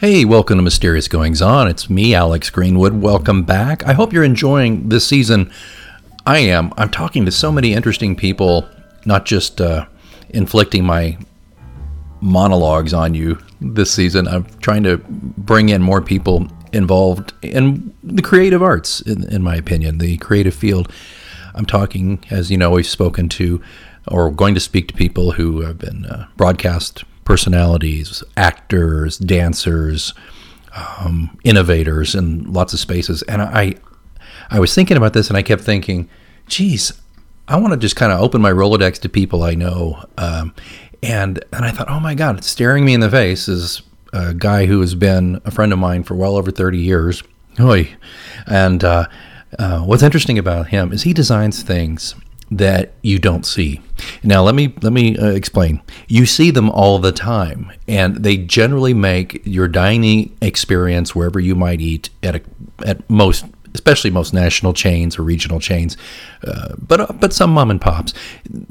Hey, welcome to Mysterious Goings On. It's me, Alex Greenwood. Welcome back. I hope you're enjoying this season. I am. I'm talking to so many interesting people, not just uh, inflicting my monologues on you this season. I'm trying to bring in more people involved in the creative arts, in, in my opinion, the creative field. I'm talking, as you know, we've spoken to or going to speak to people who have been uh, broadcast personalities, actors, dancers, um, innovators in lots of spaces. And I, I was thinking about this, and I kept thinking, geez, I want to just kind of open my Rolodex to people I know. Um, and and I thought, oh my God, staring me in the face is a guy who has been a friend of mine for well over 30 years. Oy. And uh, uh, what's interesting about him is he designs things that you don't see. Now let me let me uh, explain. You see them all the time and they generally make your dining experience wherever you might eat at a, at most especially most national chains or regional chains, uh, but uh, but some mom and pops.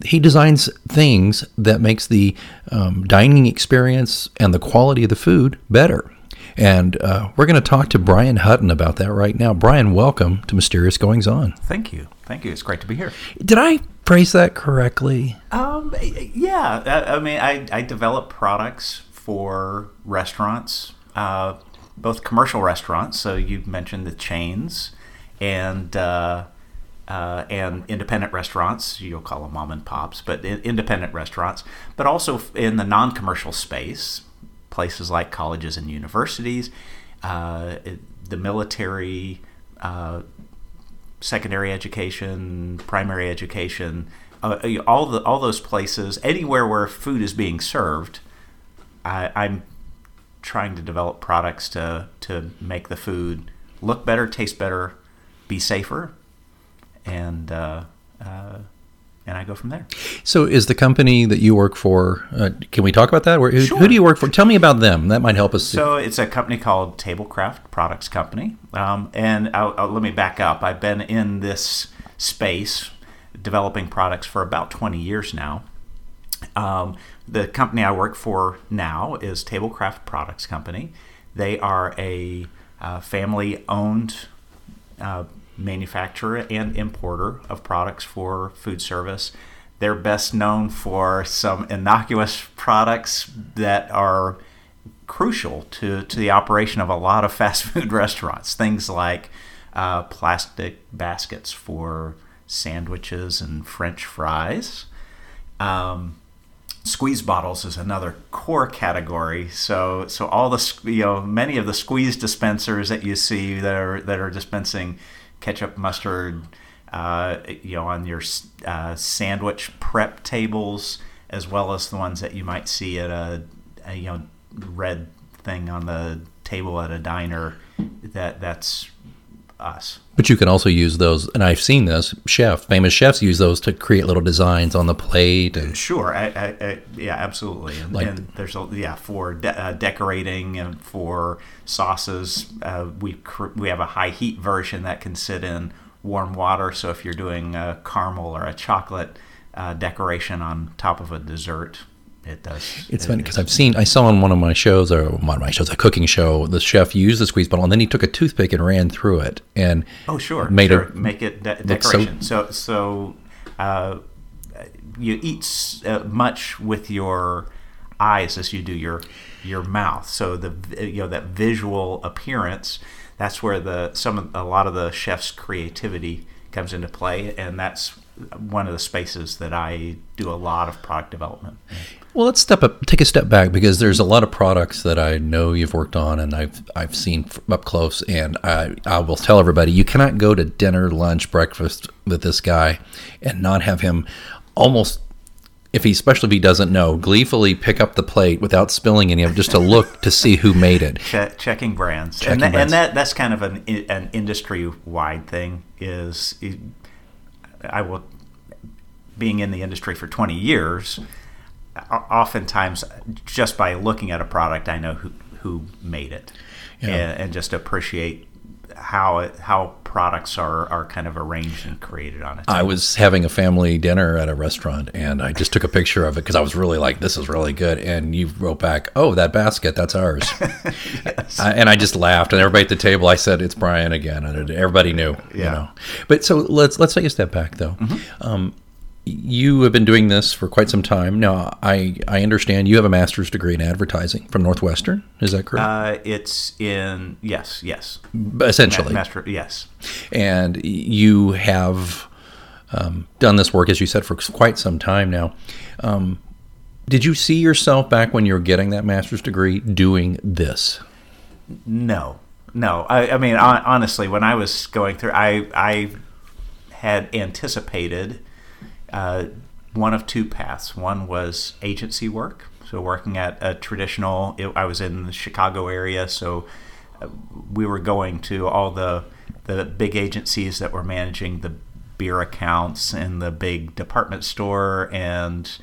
He designs things that makes the um, dining experience and the quality of the food better. And uh, we're going to talk to Brian Hutton about that right now. Brian, welcome to Mysterious Goings On. Thank you. Thank you. It's great to be here. Did I phrase that correctly? Um, yeah. I, I mean, I, I develop products for restaurants, uh, both commercial restaurants. So you mentioned the chains, and uh, uh, and independent restaurants. You'll call them mom and pops, but independent restaurants. But also in the non-commercial space, places like colleges and universities, uh, the military uh, secondary education, primary education, uh, all the all those places, anywhere where food is being served, I, I'm trying to develop products to to make the food look better, taste better, be safer, and uh, uh, and I go from there. So, is the company that you work for? Uh, can we talk about that? Where, sure. Who do you work for? Tell me about them. That might help us. So, it's a company called Tablecraft Products Company, um, and I'll, I'll, let me back up. I've been in this space developing products for about 20 years now. Um, the company I work for now is Tablecraft Products Company. They are a uh, family-owned uh, manufacturer and importer of products for food service. They're best known for some innocuous products that are crucial to, to the operation of a lot of fast food restaurants. Things like uh, plastic baskets for sandwiches and French fries. Um, squeeze bottles is another core category. So, so all the you know many of the squeeze dispensers that you see that are that are dispensing ketchup, mustard, uh, you know, on your uh, sandwich prep tables, as well as the ones that you might see at a, a, you know red thing on the table at a diner. That that's us. But you can also use those, and I've seen this. Chef, famous chefs use those to create little designs on the plate. And sure, I, I, I, yeah, absolutely. And, like, and there's a, yeah for de- uh, decorating and for sauces. Uh, we cr- we have a high heat version that can sit in warm water. So if you're doing a caramel or a chocolate uh, decoration on top of a dessert, it does. It's it funny because I've seen, I saw on one of my shows, or one of my shows, a cooking show, the chef used the squeeze bottle and then he took a toothpick and ran through it and oh sure, made sure. make it de- decoration. So so, uh, you eat uh, much with your eyes as you do your your mouth. So the you know that visual appearance. That's where the some a lot of the chef's creativity comes into play, and that's one of the spaces that I do a lot of product development. Well, let's step up, take a step back because there's a lot of products that I know you've worked on and I've I've seen up close, and I I will tell everybody you cannot go to dinner, lunch, breakfast with this guy and not have him almost. If he, especially if he doesn't know, gleefully pick up the plate without spilling any of it, just to look to see who made it. Che- checking brands, checking and, that, brands. and that that's kind of an an industry wide thing. Is I will, being in the industry for twenty years, oftentimes just by looking at a product, I know who who made it, yeah. and, and, just appreciate how it, how products are, are kind of arranged and created on it. I was having a family dinner at a restaurant and I just took a picture of it because I was really like, this is really good. And you wrote back, oh, that basket, that's ours. yes. I, and I just laughed. And everybody at the table, I said, it's Brian again. And everybody knew, yeah. you know. But so let's let's take a step back though. Mm-hmm. Um, you have been doing this for quite some time now. I I understand you have a master's degree in advertising from Northwestern. Is that correct? Uh, it's in yes, yes. Essentially, Ma- master. Yes. And you have um, done this work, as you said, for quite some time now. Um, did you see yourself back when you were getting that master's degree doing this? No, no. I, I mean, honestly, when I was going through, I I had anticipated uh, one of two paths. One was agency work, so working at a traditional. It, I was in the Chicago area, so uh, we were going to all the the big agencies that were managing the beer accounts and the big department store and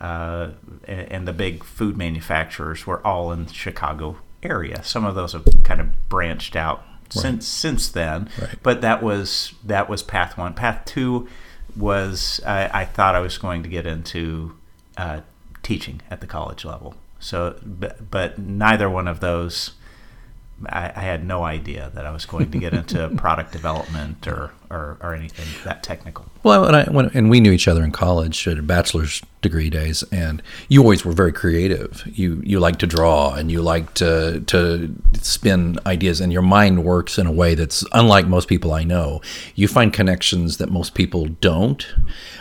uh, and the big food manufacturers were all in the Chicago area. Some of those have kind of branched out right. since since then, right. but that was that was path one. Path two was I, I thought I was going to get into uh, teaching at the college level. So, but, but neither one of those I, I, had no idea that I was going to get into product development or, or, or, anything that technical. Well, and, I, when, and we knew each other in college at bachelor's degree days, and you always were very creative. You you like to draw and you like to to spin ideas, and your mind works in a way that's unlike most people I know. You find connections that most people don't.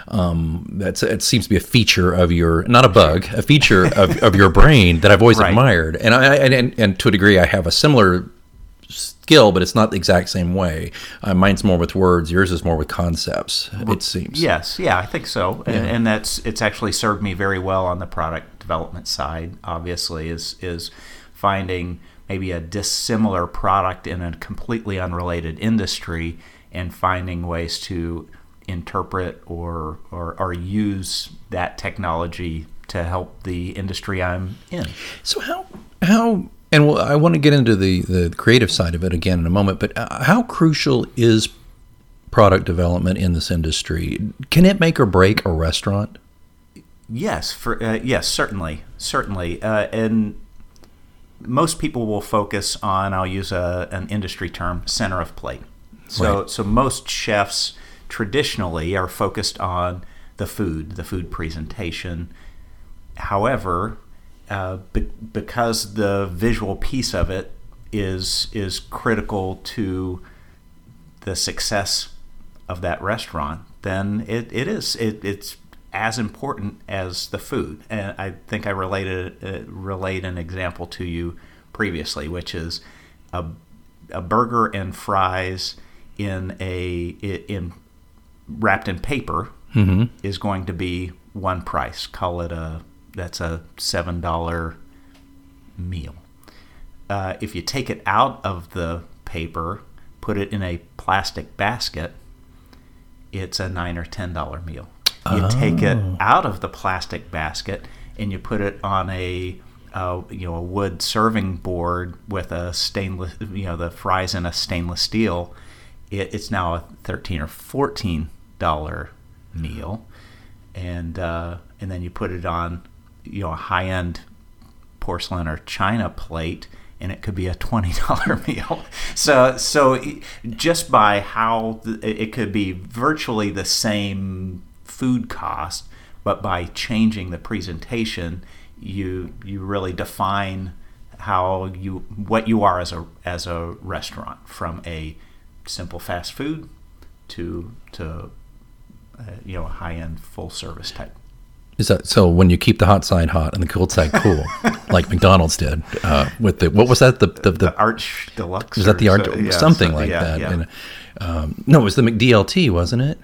Um, that's it seems to be a feature of your not a bug, a feature of, of your brain that I've always right. admired, and I and, and to a degree I have a similar skill, but it's not the exact same way. Uh, mine's more with words. Yours is more with concepts. Well, it seems. Yes, yeah, I think so, yeah. and, and, that's it's actually served me very well on the product development side. Obviously, is is finding maybe a dissimilar product in a completely unrelated industry and finding ways to interpret or, or, or use that technology to help the industry I'm in. So how how and well, I want to get into the the creative side of it again in a moment. But uh, how crucial is product development in this industry? Can it make or break a restaurant? Yes, for uh, yes, certainly, certainly, uh, and most people will focus on. I'll use a, an industry term: center of plate. So, right. so most chefs traditionally are focused on the food, the food presentation. However, uh, be- because the visual piece of it is is critical to the success of that restaurant, then it, it is it, it's as important as the food. And I think I related uh, relate an example to you previously, which is a, a burger and fries in a in wrapped in paper mm-hmm. is going to be one price. Call it a that's a seven dollar meal. Uh, if you take it out of the paper, put it in a plastic basket, it's a nine or ten dollar meal. You oh. take it oh. out of the plastic basket and you put it on a uh, you know a wood serving board with a stainless you know the fries in a stainless steel. It, it's now a thirteen or fourteen dollar meal, and uh, and then you put it on, you know, a high end porcelain or china plate, and it could be a twenty dollar meal. So so just by how it could be virtually the same food cost, but by changing the presentation, you you really define how you what you are as a as a restaurant from a simple fast food to to uh, you know a high end full service type. Is that so? When you keep the hot side hot and the cold side cool, like McDonald's did uh, with the what was that the the, the, the Arch Deluxe? Was that the Arch so, yeah, something so, like yeah, that? Yeah. And, um, no, it was the McDLT, wasn't it?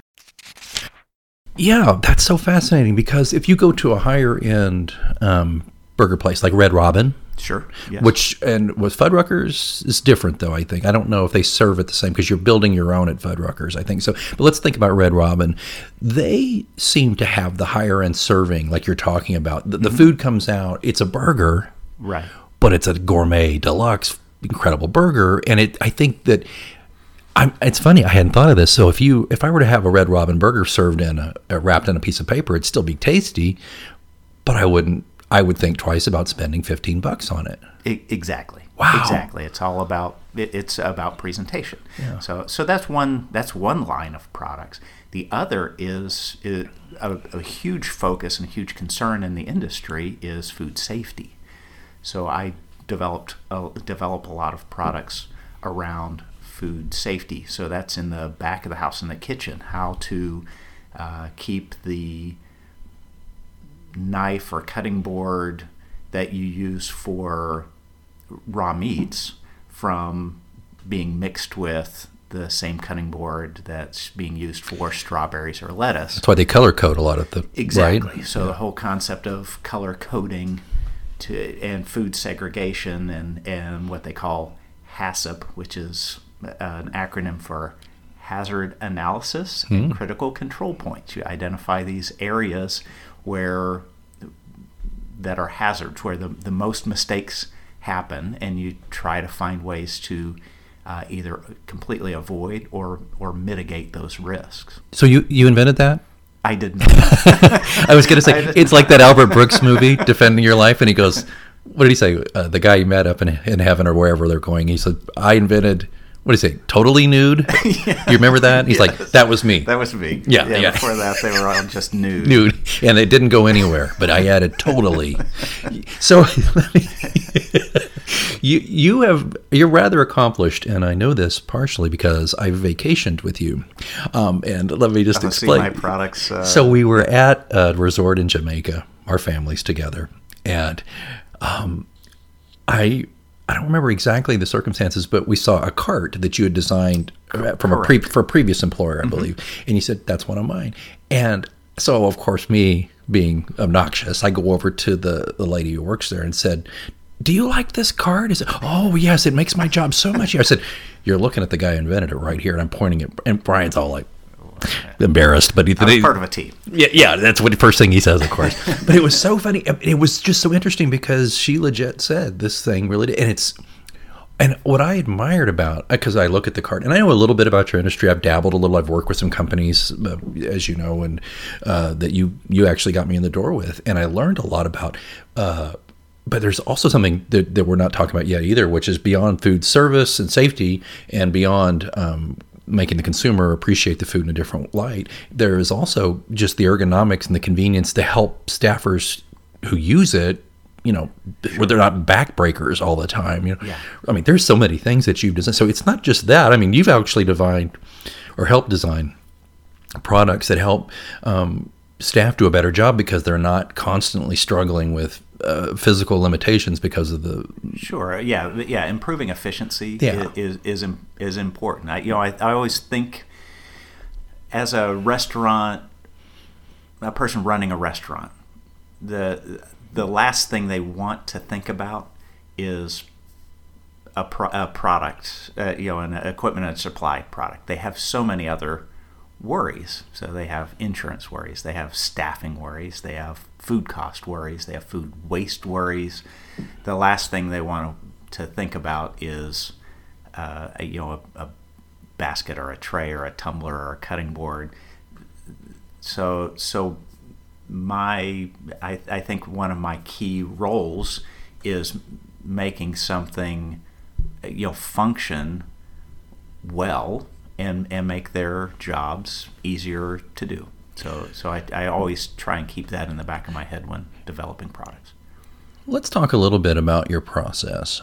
Yeah, that's so fascinating because if you go to a higher end um, burger place like Red Robin, Sure. Yes. Which and with Fuddruckers is different though. I think I don't know if they serve it the same because you're building your own at Fuddruckers. I think so. But let's think about Red Robin. They seem to have the higher end serving, like you're talking about. The, the mm-hmm. food comes out. It's a burger, right? But it's a gourmet deluxe, incredible burger, and it. I think that I'm, it's funny. I hadn't thought of this. So if you, if I were to have a Red Robin burger served in a, a wrapped in a piece of paper, it'd still be tasty, but I wouldn't. I would think twice about spending fifteen bucks on it. Exactly. Wow. Exactly. It's all about it, it's about presentation. So so that's one that's one line of products. The other is, is a, a huge focus and huge concern in the industry is food safety. So I developed a, develop a lot of products around food safety. So that's in the back of the house in the kitchen. How to uh, keep the knife or cutting board that you use for raw meats from being mixed with the same cutting board that's being used for strawberries or lettuce. That's why they color code a lot of the Exactly. Right? So the whole concept of color coding to and food segregation and and what they call HACCP, which is uh, an acronym for hazard analysis and hmm. critical control points. You identify these areas where that are hazards, where the, the most mistakes happen, and you try to find ways to uh, either completely avoid or or mitigate those risks. So you you invented that? I did not. I was going to say it's like that Albert Brooks movie, Defending Your Life, and he goes, "What did he say? Uh, the guy you met up in, in heaven or wherever they're going." He said, "I invented." What did he say? Totally nude. You remember that? He's like, "That was me." That was me. Yeah, yeah. Before that, they were all just nude. nude, and it didn't go anywhere. But I added totally. So you you have you're rather accomplished, and I know this partially because I vacationed with you. Um, and let me just explain. my products. Uh, So we were at a resort in Jamaica, our families together, and um, I I don't remember exactly the circumstances, but we saw a cart that you had designed uh, from a pre- for a previous employer, I believe, and you said that's one of mine. And so, of course, me being obnoxious, I go over to the the lady who works there and said. Do you like this card? Is it? Oh yes, it makes my job so much. easier." I said, "You're looking at the guy who invented it right here," and I'm pointing at. And Brian's all like, embarrassed, but he, I was they- part of a team. yeah, yeah, that's what the first thing he says, of course. but it was so funny. It was just so interesting because she legit said this thing really did, and it's and what I admired about because I look at the card and I know a little bit about your industry. I've dabbled a little. I've worked with some companies, uh, as you know, and uh, that you you actually got me in the door with, and I learned a lot about. Uh, but there's also something that, that we're not talking about yet either, which is beyond food service and safety, and beyond um, making the consumer appreciate the food in a different light. There is also just the ergonomics and the convenience to help staffers who use it. You know, where they're not backbreakers all the time. You know, Yeah. I mean, there's so many things that you've designed. So it's not just that. I mean, you've actually designed or helped design products that help um, staff do a better job because they're not constantly struggling with uh, physical limitations because of the Sure. Yeah. Yeah. Improving efficiency Yeah. is is is important. I, you know, I, I always think as a restaurant, a person running a restaurant, the the last thing they want to think about is a, pro- a product, uh, you know, an equipment and supply product. They have so many other worries. So they have insurance worries, they have staffing worries, they have food cost worries, they have food waste worries. The last thing they want to think about is, uh, a, you know, a, a basket or a tray or a tumbler or a cutting board. So, so my, I, I think one of my key roles is making something, you know, function well and and make their jobs easier to do. So so I, I always try and keep that in the back of my head when developing products. Let's talk a little bit about your process.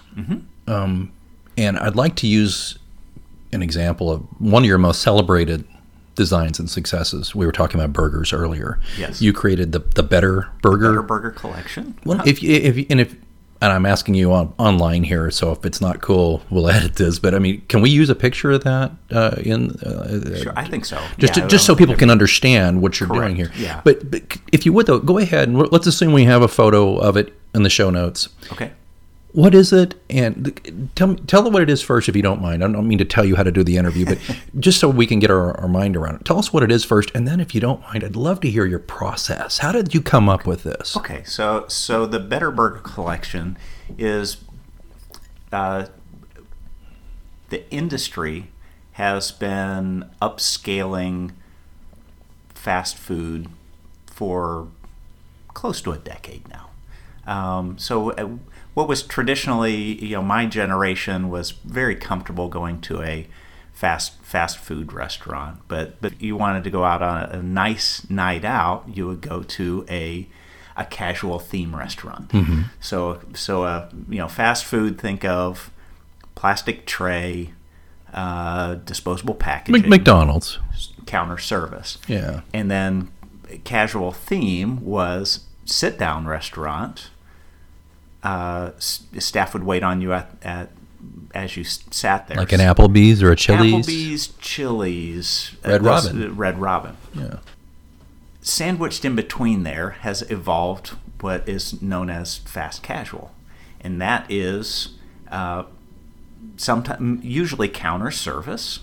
Um, and I'd like to use an example of one of your most celebrated designs and successes. We were talking about burgers earlier. Yes. You created the, the Better Burger. Better Burger Collection. Well, if you, if and if and I'm asking you on online here, so if it's not cool, we'll edit this. But I mean, can we use a picture of that uh, in uh, Sure, I think so. just Yeah, to, just so people can understand what you're Correct, doing here. yeah. But, but if you would though, go ahead and let's assume we have a photo of it in the show notes. Okay. What is it? And tell me, tell them what it is first, if you don't mind. I don't mean to tell you how to do the interview, but just so we can get our, our mind around it. Tell us what it is first, and then, if you don't mind, I'd love to hear your process. How did you come up with this? Okay, so so the Better Burger Collection is uh, the industry has been upscaling fast food for close to a decade now. Um, so, uh, what was traditionally, you know, my generation was very comfortable going to a fast fast food restaurant, but but you wanted to go out on a, a nice night out, you would go to a a casual theme restaurant. Mm-hmm. So so uh, you know, fast food. Think of plastic tray, uh, disposable packaging, McDonald's. counter service. Yeah. And then casual theme was sit down restaurant. Uh, staff would wait on you at, at as you sat there. Like an Applebee's or a Chili's. Applebee's, Chili's, Red those- Robin. Red Robin. Yeah. Sandwiched in between there has evolved what is known as fast casual, and that is uh, sometimes usually counter service,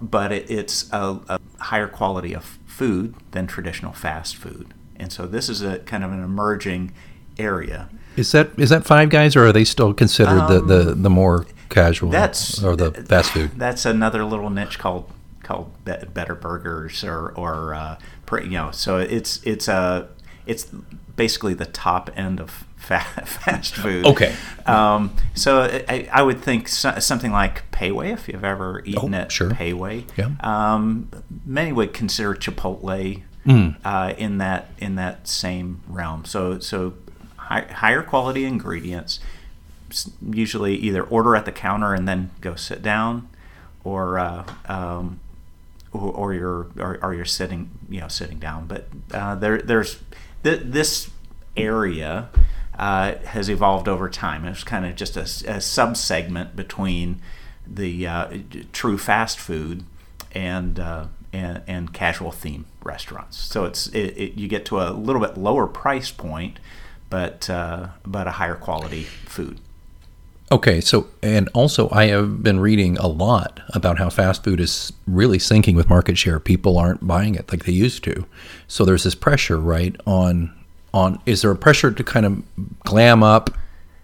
but it, it's a, a higher quality of food than traditional fast food, and so this is a kind of an emerging area. Is that is that Five Guys or are they still considered the, the, the more casual Um, That's or the fast food? That's another little niche called called Be- Better Burgers or or uh, pre- you know. So it's it's a it's basically the top end of fa- fast food. Okay. Um, so I, I would think so, something like Pei Wei, if you've ever eaten Oh, at sure. Pei Wei. Yeah. Um, many would consider Chipotle Mm. uh, in that in that same realm. So so high, higher quality ingredients. Usually either order at the counter and then go sit down, or uh, um, or, or you're or, or you're sitting you know sitting down. But uh, there there's th- this area uh, has evolved over time. It's kind of just a sub segment between the uh, true fast food and, uh, and and casual theme restaurants. So it's it, it, you get to a little bit lower price point, but uh, but a higher quality food. Okay, so and also I have been reading a lot about how fast food is really sinking with market share. People aren't buying it like they used to. So there's this pressure, right, on on is there a pressure to kind of glam up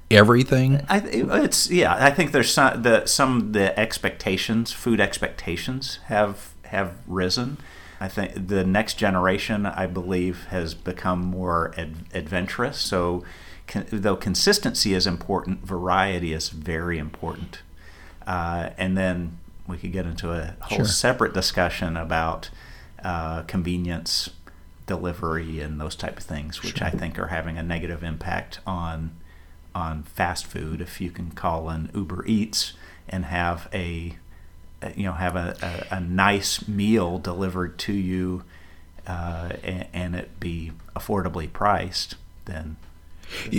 everything? I, it's yeah. I think there's some the some of the expectations, food expectations, have have risen. I think the next generation, I believe, has become more ad, adventurous. So, con, though consistency is important, variety is very important. Uh, and then we could get into a whole Sure. separate discussion about uh, convenience, delivery, and those type of things, which I think are having a negative impact on on fast food. If you can call an Uber Eats and have a you know have a, a, a nice meal delivered to you uh, and, and it be affordably priced, then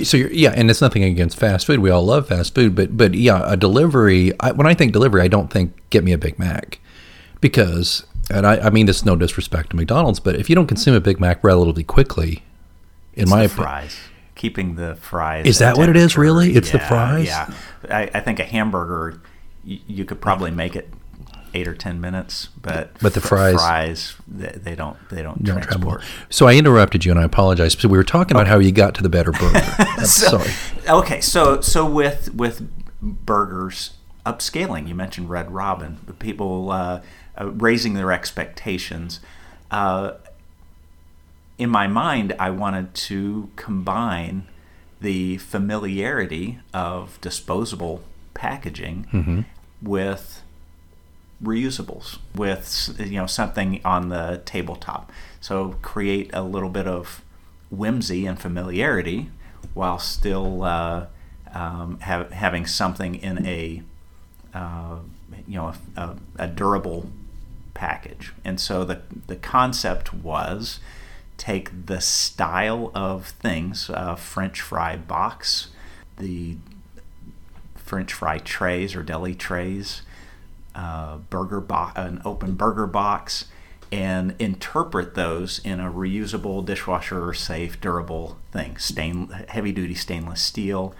So you're, yeah, and it's nothing against fast food. We all love fast food, but but yeah, a delivery. I, when I think delivery, I don't think get me a Big Mac, because and I, I mean this no disrespect to McDonald's, but if you don't consume a Big Mac relatively quickly, in it's my the opinion, fries. Keeping the fries. Is that what it is, really? It's the Yeah, fries? Yeah, I, I think a hamburger, you could probably make it eight or ten minutes, but But the fries- fries they, they don't they don't, don't travel. transport. So I interrupted you, and I apologize. So we were talking about how you got to the better burger. So- sorry. Okay, so so with with burgers upscaling, you mentioned Red Robin, the people uh, uh, raising their expectations. Uh, in my mind, I wanted to combine the familiarity of disposable packaging with reusables with you know something on the tabletop. So create a little bit of whimsy and familiarity while still uh, um, having something in a uh, you know a, a, a durable package. And so the the concept was take the style of things uh, french fry box the french fry trays or deli trays uh, burger box, an open burger box, and interpret those in a reusable, dishwasher safe, durable thing. Stain, heavy duty stainless steel,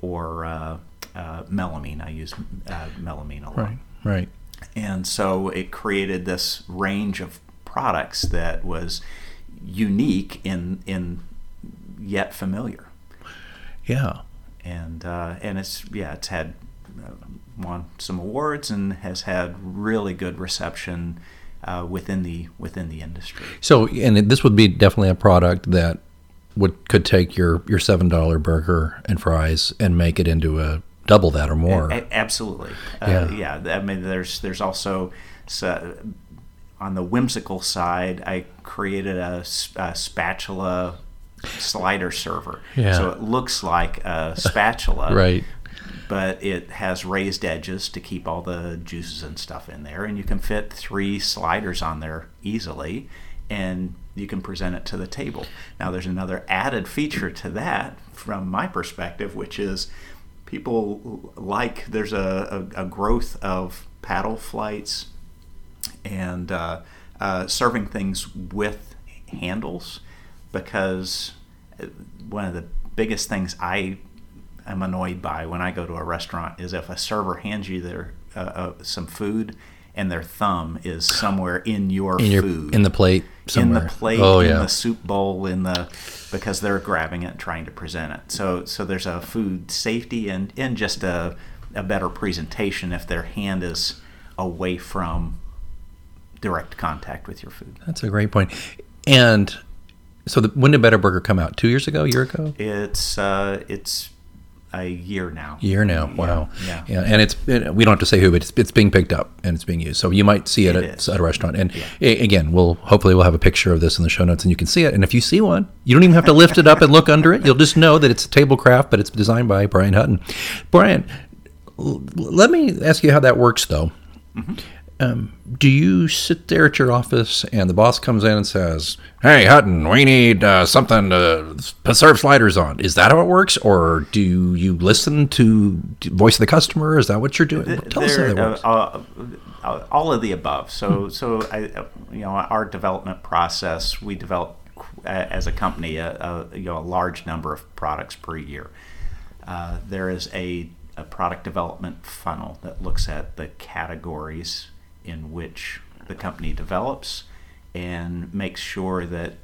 or uh, uh, melamine. I use uh, melamine a lot. Right, right. And so it created this range of products that was unique in in yet familiar Yeah. and uh, and it's yeah it's had uh, won some awards and has had really good reception uh, within the within the industry. So, and this would be definitely a product that would could take your your seven dollar burger and fries and make it into a double that or more. A- absolutely, Yeah. uh, yeah. I mean, there's there's also so, on the whimsical side, I created a spatula slider server. Yeah. So it looks like a spatula, right. But it has raised edges to keep all the juices and stuff in there, and you can fit three sliders on there easily, and you can present it to the table. Now, there's another added feature to that from my perspective, which is people like there's a, a, a growth of paddle flights and uh, uh, serving things with handles because uh, one of the biggest things I am annoyed by when I go to a restaurant is if a server hands you their uh, uh, some food and their thumb is somewhere in your In your food in the plate somewhere. in the plate, Oh in yeah. the soup bowl, in the because they're grabbing it and trying to present it. So so there's a food safety and and just a a better presentation if their hand is away from direct contact with your food. That's a great. And so, the, when did Better Burger come out? Two years ago? A year ago? It's uh it's a year now. year now. Yeah, Wow. yeah. And it's it, we don't have to say who, but it's, it's being picked up and it's being used. So you might see it, It at, at a restaurant. And a- again, we'll hopefully we'll have a picture of this in the show notes and you can see it. And if you see one, you don't even have to lift it up and look under it. You'll just know that it's a Tablecraft, but it's designed by Brian Hutton. Brian, let me ask you how that works though. Mm-hmm. Um, do you sit there at your office and the boss comes in and says, "Hey Hutton, we need uh, something to serve sliders on"? Is that how it works, or do you listen to the voice of the customer? Is that what you're doing? Tell us how that works. uh, uh, all of the above. So, so I, uh, you know, our development process, we develop uh, as a company a, a you know a large number of products per year. Uh, there is a, a product development funnel that looks at the categories in which the company develops and makes sure that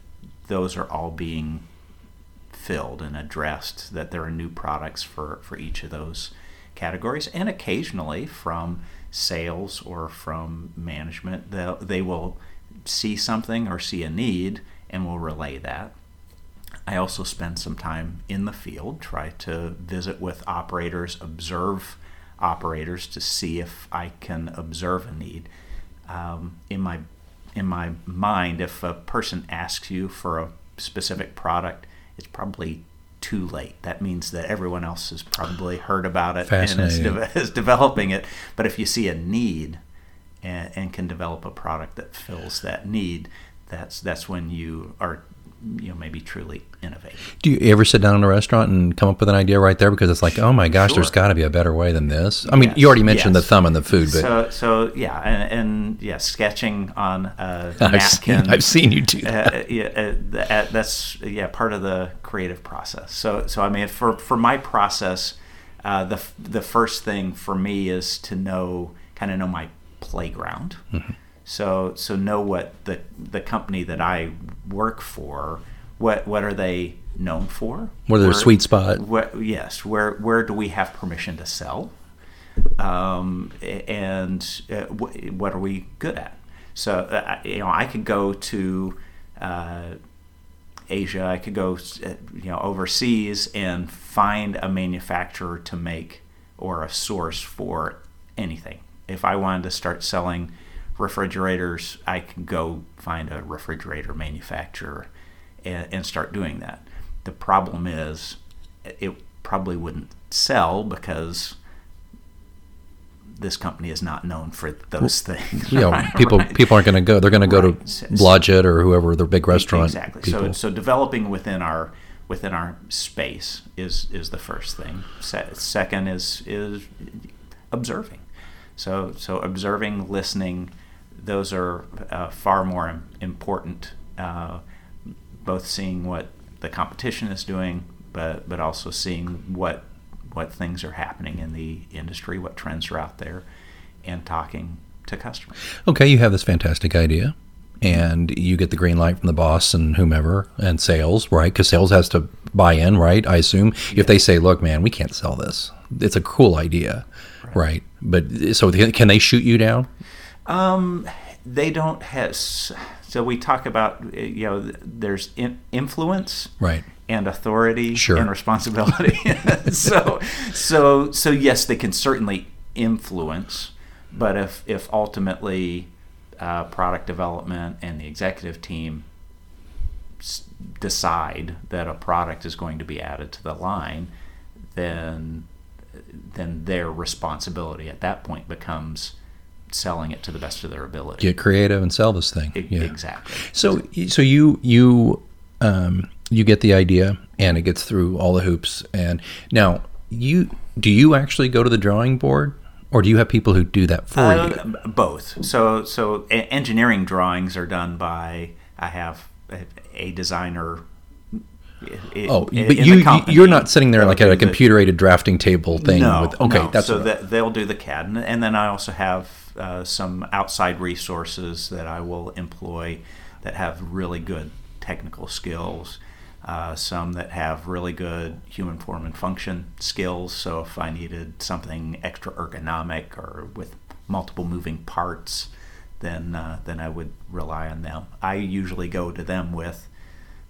those are all being filled and addressed, that there are new products for, for each of those categories. And occasionally from sales or from management, they'll- they will see something or see a need and will relay that. I also spend some time in the field, try to visit with operators, observe operators to see if I can observe a need. Um, in my in my mind, if a person asks you for a specific product, it's probably too late. That means that everyone else has probably heard about it and is, de- is developing it. But if you see a need and, and can develop a product that fills that need, that's that's when you are you know maybe truly innovating. Do you ever sit down in a restaurant and come up with an idea right there because it's like, oh my gosh, there's got to be a better way than this? I mean, Yes, you already mentioned yes. the thumb and the food, but So so yeah, and, and yeah, sketching on a I've seen. I've seen you do that. uh, yeah, uh, uh, that's yeah part of the creative process. So so I mean for for my process, uh, the the first thing for me is to know kind of know my playground. Mm-hmm. So so know what the the company that I work for, what what are they known for? What are their sweet spot? Where, yes, where where do we have permission to sell? um, and uh, wh- what are we good at? So uh, I- you know, I could go to uh, Asia, I could go uh, you know overseas and find a manufacturer to make or a source for anything. If I wanted to start selling refrigerators, I can go find a refrigerator manufacturer and, and start doing that. The problem is, it probably wouldn't sell because this company is not known for those things. you know, right? people Right. people aren't going to go. They're going to go Right. to Blodgett or whoever their big restaurant exactly. people. So so developing within our within our space is is the first thing. Se- second is is observing. So so observing, listening, those are uh, far more important. Uh, both seeing what the competition is doing, but but also seeing what what things are happening in the industry, what trends are out there, and talking to customers. okay, you have this fantastic idea, and you get the green light from the boss and whomever and sales, right? Because sales has to buy in, right? I assume if they say, "Look, man, we can't sell this. It's a cool idea." Right. But so can they shoot you down? Um, they don't have. So we talk about you know there's in, influence, right, and authority sure. and responsibility. so so so yes, they can certainly influence, but if if ultimately uh, product development and the executive team s- decide that a product is going to be added to the line, then then their responsibility at that point becomes selling it to the best of their ability. Get creative and sell this thing. yeah. Exactly. So so you you um, you get the idea and it gets through all the hoops and now you do you actually go to the drawing board or do you have people who do that for uh, you? Both. So so engineering drawings are done by I have a designer it, oh, but you you're not sitting there like at a computer aided drafting table thing. No, with, okay, no. that's so they'll do the CAD, and, and then I also have uh, some outside resources that I will employ that have really good technical skills. Uh, some that have really good human form and function skills. So if I needed something extra ergonomic or with multiple moving parts, then uh, then I would rely on them. I usually go to them with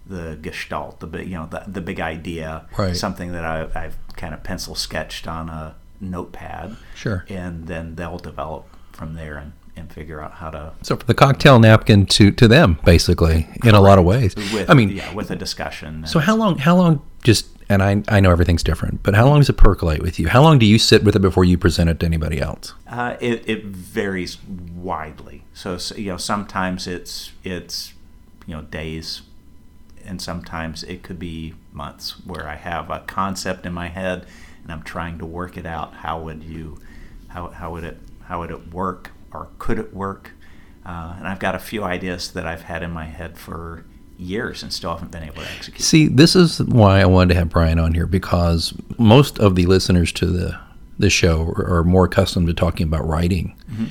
the gestalt, the big, you know, the, the big idea, right. something that I, I've kind of pencil sketched on a notepad. Sure. And then they'll develop from there and, and figure out how to. So for the cocktail napkin to, to them, basically, in a lot of ways. With, I mean, yeah, with a discussion. So how long? How long? Just and I I know everything's different, but how long does it percolate with you? How long do you sit with it before you present it to anybody else? Uh, it it varies widely. So, so you know sometimes it's it's you know days and sometimes it could be months where I have a concept in my head and I'm trying to work it out. How would you, how, how would it, how would it work, or could it work? Uh, and I've got a few ideas that I've had in my head for years and still haven't been able to execute. See, this is why I wanted to have Brian on here because most of the listeners to the the show are more accustomed to talking about writing. Mm-hmm.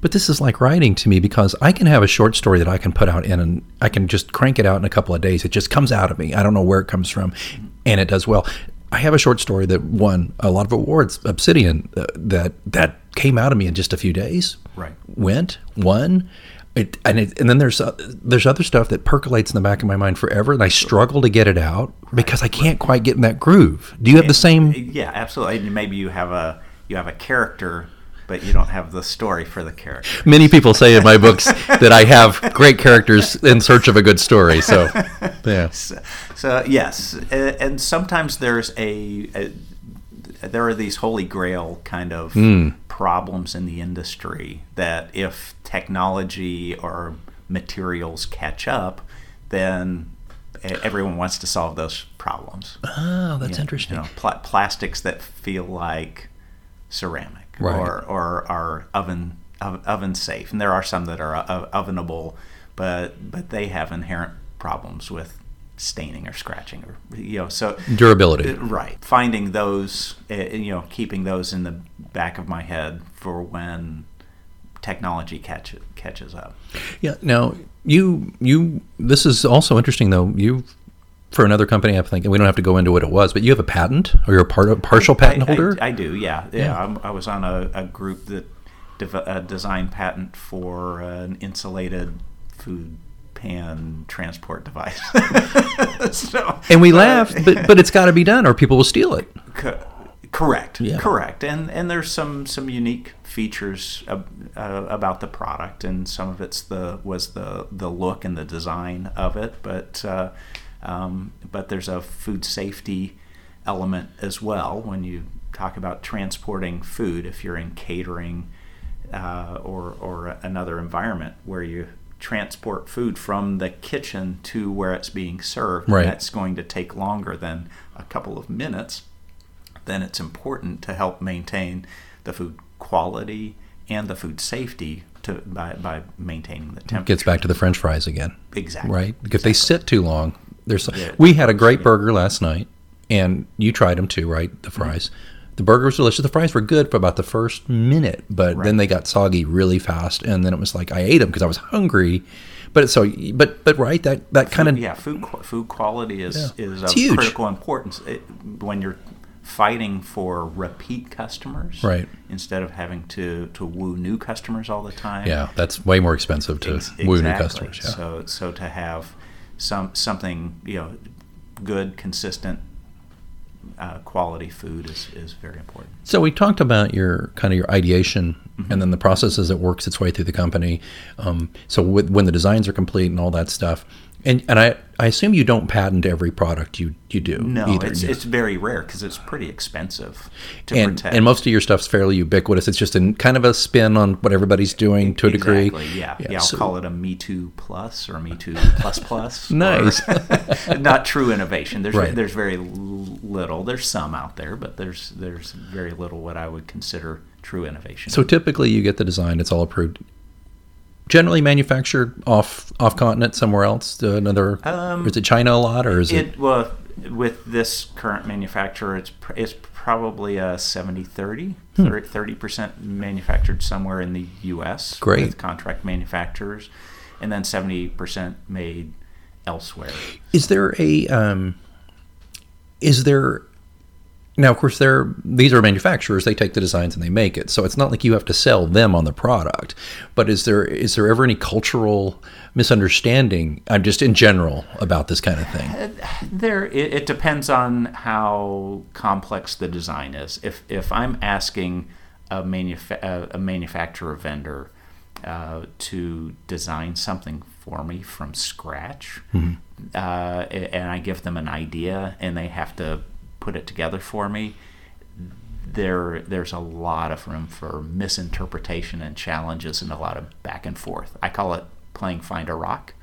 But this is like writing to me because I can have a short story that I can put out in and I can just crank it out in a couple of days. It just comes out of me. I don't know where it comes from, and it does well. I have a short story that won a lot of awards, Obsidian, uh, that that came out of me in just a few days. Right. Went, won. It, and it, and then there's uh, there's other stuff that percolates in the back of my mind forever, and I struggle to get it out because I can't quite get in that groove. Do you have the same? Yeah, absolutely. Maybe you have a you have a character but you don't have the story for the character. Many people say in my books that I have great characters in search of a good story. So, yeah. So, so yes, and sometimes there's a, a, there are these holy grail kind of mm. problems in the industry that if technology or materials catch up, then everyone wants to solve those problems. Oh, that's you know, interesting. You know, pl- plastics that feel like ceramic right. or, or are oven oven safe, and there are some that are ovenable, but but they have inherent problems with staining or scratching or you know so durability. Uh, right. Finding those uh, you know keeping those in the back of my head for when technology catches catches up. Yeah. Now you you this is also interesting though. You for another company, I think, and we don't have to go into what it was, but you have a patent or you're a part of, partial patent I, holder? I, I, do, yeah. Yeah, yeah. i was on a, a group that de- uh, designed patent for an insulated food pan transport device. so, and we uh, laugh, but but it's got to be done, or people will steal it. Co- correct, yeah. correct. And and there's some some unique features uh, about the product, and some of it's the was the the look and the design of it, but. Um, but there's a food safety element as well when you talk about transporting food. If you're in catering uh, or, or another environment where you transport food from the kitchen to where it's being served, right. that's going to take longer than a couple of minutes, then it's important to help maintain the food quality and the food safety to, by, by maintaining the temperature. It gets back to the French fries again. Exactly. Right? Because exactly. they sit too long, there's yeah, we had a great burger last night, and you tried them too, right? The fries. Mm-hmm. The burger was delicious. The fries were good for about the first minute, but right. then they got soggy really fast, and then it was like I ate them because I was hungry, But so, but but right that that kind of yeah, food food quality is Yeah. is of critical importance it, when you're fighting for repeat customers, Right. Instead of having to to woo new customers all the time. yeah, that's way more expensive to Ex- woo new customers. Yeah. So so to have some something you know good, consistent, uh, quality food is, is very important. So we talked about your kind of your ideation Mm-hmm. and then the process as it works its way through the company. Um, so with, when the designs are complete and all that stuff, and and I, I assume you don't patent every product you you do. No, either. it's yeah. it's very rare because it's pretty expensive to and protect. and most of your stuff's fairly ubiquitous. It's just a kind of a spin on what everybody's doing to a degree. Exactly. Yeah. Yeah. I'll so- call it a Me Too Plus or Me Too Plus Plus. Nice. not true innovation. There's Right. there's very little. There's some out there, but there's there's very little what I would consider true innovation. So typically, you get the design; it's all approved. Generally manufactured off off continent somewhere else. To another, Um, is it China a lot, or is it? it well with this current manufacturer, it's it's probably a 70-30, Hmm. 30 percent manufactured somewhere in the U.S. Great. with contract manufacturers, and then seventy percent made elsewhere. Is there a um, is there now? Of course, they're these are manufacturers. They take the designs and they make it. So it's not like you have to sell them on the product. But is there is there ever any cultural misunderstanding? I'm just in general about this kind of thing. There, it, it depends on how complex the design is. If if I'm asking a, manufa- a, a manufacturer vendor uh, to design something for me from scratch, uh, and I give them an idea, and they have to put it together for me, there there's a lot of room for misinterpretation and challenges and a lot of back and forth. I call it playing find a rock,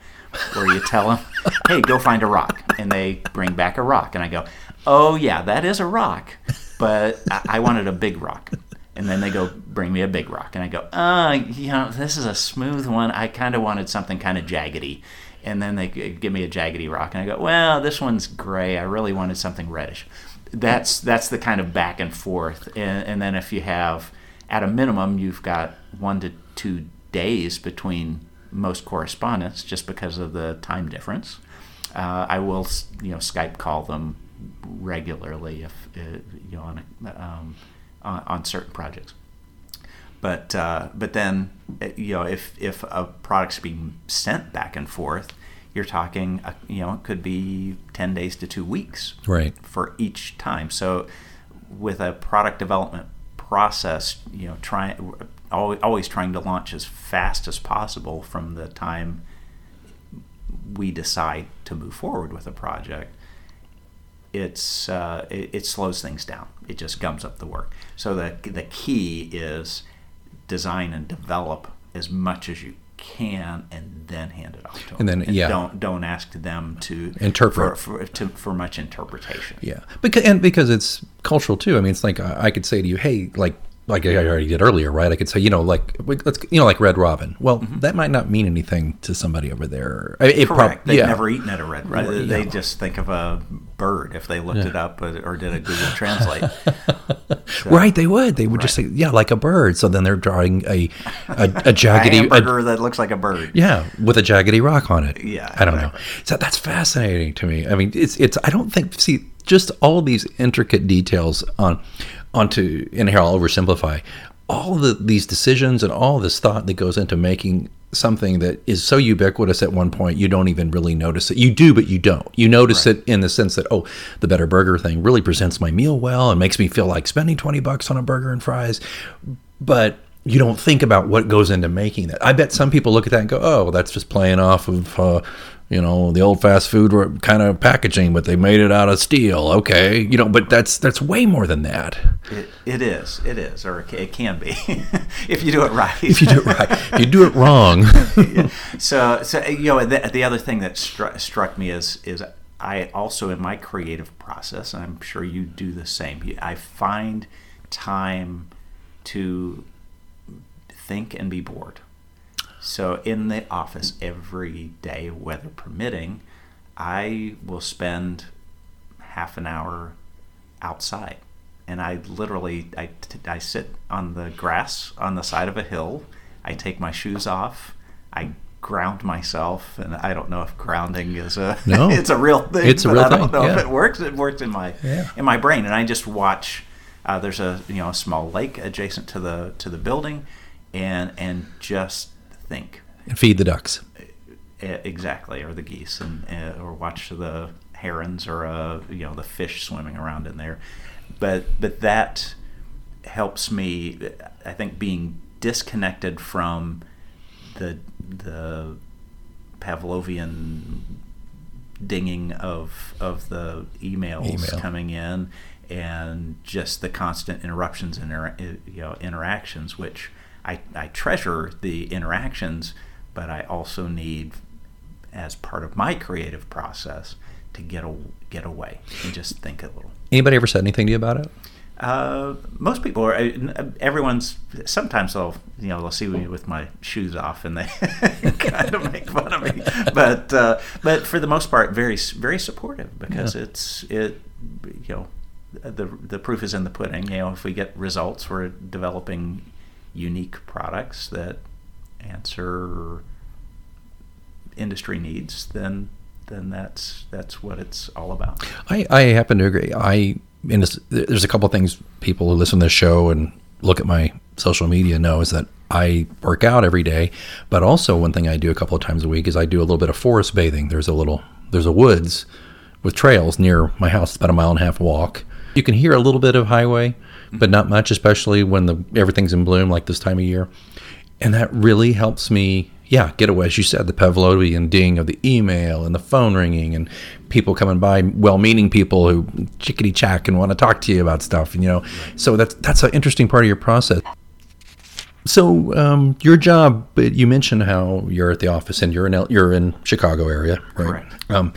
where you tell them, "Hey, go find a rock," and they bring back a rock, and I go, "Oh yeah, that is a rock, but I, I wanted a big rock." And then they go bring me a big rock, and I go, "Uh, you know, this is a smooth one. I kind of wanted something kind of jaggedy." And then they give me a jaggedy rock, and I go, "Well, this one's gray. I really wanted something reddish." That's that's the kind of back and forth, and, and then if you have, at a minimum, you've got one to two days between most correspondence, just because of the time difference. Uh, I will, you know, Skype call them regularly if uh, you know on um, on, on certain projects. But uh, but then uh, you know if if a product's being sent back and forth, you're talking uh, you know it could be ten days to two weeks Right. for each time. So with a product development process, you know, try always, always trying to launch as fast as possible from the time we decide to move forward with a project. It's uh, it, it slows things down. It just gums up the work. So the the key is design and develop as much as you can, and then hand it off to them. And then, yeah. don't don't ask them to Interpret. for, for, to, for much interpretation. Yeah, because and because it's cultural too. I mean, it's like I could say to you, "Hey, like like I already did earlier, right? I could say, you know, like let's you know, like Red Robin. Well, mm-hmm. that might not mean anything to somebody over there. It prob- Correct. They've yeah. never eaten at a red. Right? Right, They just think of a bird if they looked it up or, did a Google Translate. Right, they would. They would just say, "Yeah, like a bird." So then they're drawing a a, a a jaggedy, a- hamburger that looks like a bird. yeah, with a jaggedy rock on it. Yeah, I don't know. So that's fascinating to me. I mean, it's it's. I don't think see just all these intricate details on onto and here I'll oversimplify all the these decisions and all this thought that goes into making something that is so ubiquitous at one point you don't even really notice it. You do, but you don't. You notice it in the sense that oh, the better burger thing really presents my meal well and makes me feel like spending twenty bucks on a burger and fries, but you don't think about what goes into making that. I bet some people look at that and go, "Oh, that's just playing off of, uh, you know, the old fast food were kind of packaging, but they made it out of steel." Okay, you know, but that's that's way more than that. It, it is. It is, or it can be, if you do it right. If you do it right, if you do it wrong. so, so you know, the, the other thing that stru- struck me is is I also in my creative process, and I'm sure you do the same. I find time to think and be bored. So in the office every day, weather permitting, I will spend half an hour outside and I literally I, I sit on the grass on the side of a hill. I take my shoes off. I ground myself, and I don't know if grounding is a No. it's a real thing. It's a real I don't thing, know if it works. It works in my Yeah. in my brain, and I just watch. Uh, there's a you know a small lake adjacent to the to the building, and and just think And feed the ducks. Exactly, or the geese, and uh, or watch the herons or uh, you know the fish swimming around in there. But but that helps me. I think being disconnected from the the Pavlovian dinging of of the emails Email. coming in and just the constant interruptions and you know interactions which I, I treasure the interactions but I also need as part of my creative process to get a, get away and just think a little Anybody ever said anything to you about it? uh, most people are. uh, Everyone's. Sometimes they'll, you know, they'll see me with my shoes off, and they kind of make fun of me. But, uh, but for the most part, very, very supportive because Yeah. it's it, you know, the the proof is in the pudding. You know, if we get results, we're developing unique products that answer industry needs. Then, then that's that's what it's all about. I, I happen to agree. I this, there's a couple of things people who listen to this show and look at my social media know is that I work out every day, but also one thing I do a couple of times a week is I do a little bit of forest bathing. There's a little there's a woods with trails near my house. It's about a mile and a half walk. You can hear a little bit of highway, but not much, especially when the everything's in bloom like this time of year. And that really helps me, yeah, get away. As you said, the Pavlovian ding of the email and the phone ringing and people coming by, well-meaning people who chickadee chack and want to talk to you about stuff. And, you know, so that's that's an interesting part of your process. So um, your job, but you mentioned how you're at the office and you're in L- you're in Chicago area, right? Correct. Um,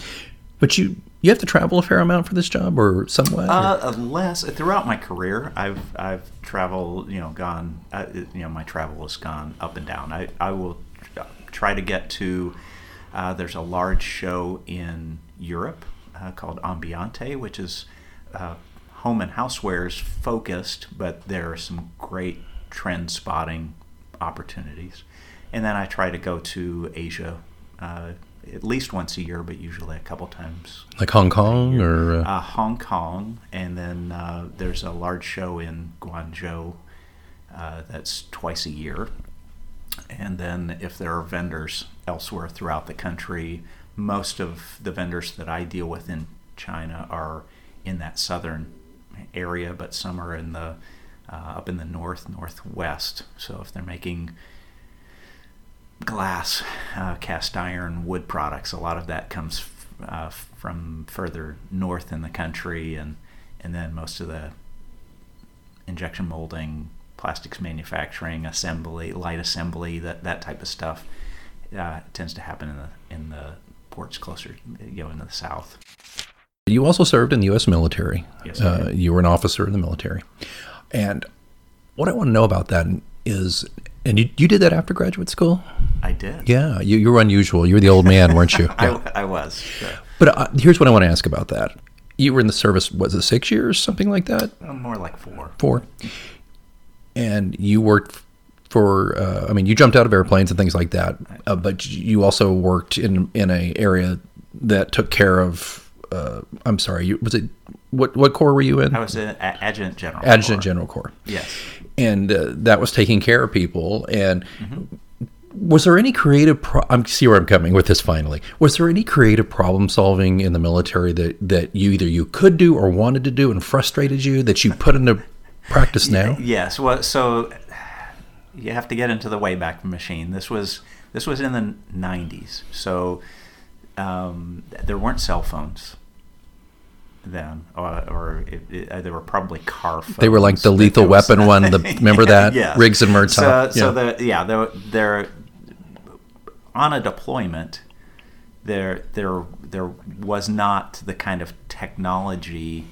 but you you have to travel a fair amount for this job, or somewhat. Uh, less throughout my career, I've I've traveled, you know, gone, uh, you know, my travel has gone up and down. I I will try to get to. Uh, there's a large show in Europe uh, called Ambiente, which is uh, home and housewares focused, but there are some great trend spotting opportunities. And then I try to go to Asia uh, at least once a year, but usually a couple times like Hong Kong, or uh, uh, Hong Kong, and then uh, there's a large show in Guangzhou uh, that's twice a year. And then if there are vendors elsewhere throughout the country, most of the vendors that I deal with in China are in that southern area, but some are in the uh, up in the north northwest. So if they're making glass, uh, cast iron, wood products. A lot of that comes f- uh, from further north in the country, and and then most of the injection molding, plastics manufacturing, assembly, light assembly, that that type of stuff uh, tends to happen in the in the ports closer, you know, in the south. You also served in the U.S. military. Yes, uh, you were an officer in the military. And what I want to know about that is, and you, you did that after graduate school? I did. Yeah, you, you were unusual. You were the old man, weren't you? Yeah. I, I was. But uh, here's what I want to ask about that. You were in the service, was it six years, something like that? uh, more like four. Four. And you worked for, uh, I mean, you jumped out of airplanes and things like that, uh, but you also worked in in a area that took care of, uh, I'm sorry, you, was it, what, what corps were you in? I was an a- adjutant general. Adjutant Corps. General Corps. Yes. and uh, that was taking care of people. And was there any creative? Pro- I'm see where I'm coming with this. Finally, was there any creative problem solving in the military that that you either you could do or wanted to do and frustrated you that you put into practice now? Yes. Well, so you have to get into the Wayback Machine. This was this was in the '90s, so um, there weren't cell phones then, or, or it, it, uh, there were probably car phones. They were like the Lethal Weapon one. The remember that. Riggs and Murtaugh. So, so yeah. the yeah, there, there on a deployment, there there there was not the kind of technology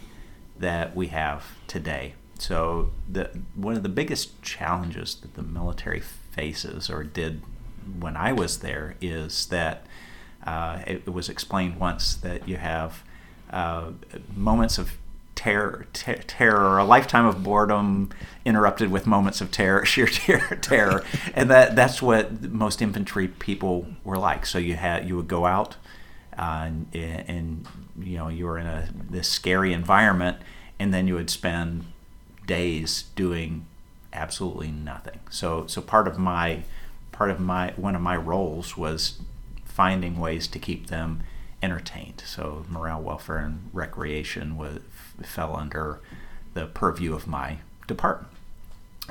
that we have today. So the one of the biggest challenges that the military faces, or did when I was there, is that uh, it, it was explained once that you have uh, moments of terror, ter- terror, a lifetime of boredom interrupted with moments of terror, sheer terror, terror, and that that's what most infantry people were like. So you had you would go out, uh, and, and you know you were in a this scary environment, and then you would spend days doing absolutely nothing. So so part of my part of my one of my roles was finding ways to keep them entertained. So morale, welfare, and recreation was, fell under the purview of my department.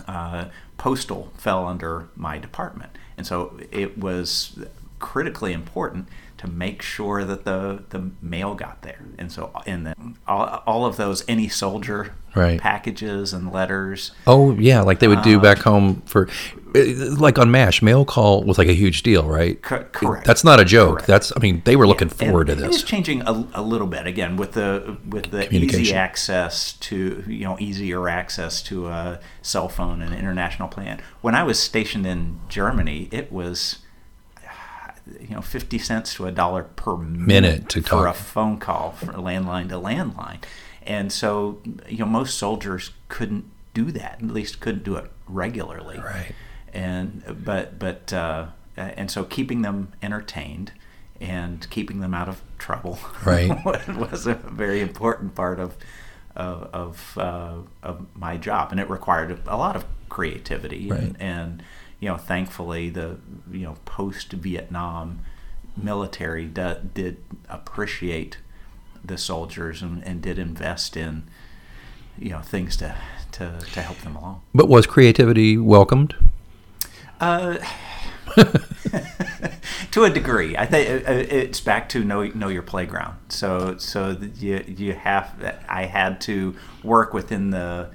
Uh, postal fell under my department, and so it was critically important to make sure that the, the mail got there. And so, in the, all, all of those any soldier Right. packages and letters, Oh yeah, like they would do back home for, like on Mash, mail call was like a huge deal, right? Co- correct. That's not a joke. Correct. That's I mean they were looking forward and to It this. is changing a, a little bit again with the with the easy access to you know easier access to a cell phone and international plan. When I was stationed in Germany, it was you know fifty cents to a dollar per minute, Minute to for talk. a phone call from landline to landline, and so you know most soldiers couldn't do that. At least couldn't do it regularly Right. And but but uh, and so keeping them entertained and keeping them out of trouble Right. was a very important part of of of, uh, of my job and it required a lot of creativity Right. and, and you know thankfully the you know post Vietnam military d- did appreciate the soldiers and, and did invest in you know things to to, to help them along But was creativity welcomed? Uh, to a degree, I think uh, it's back to know know your playground. So so you you have I had to work within the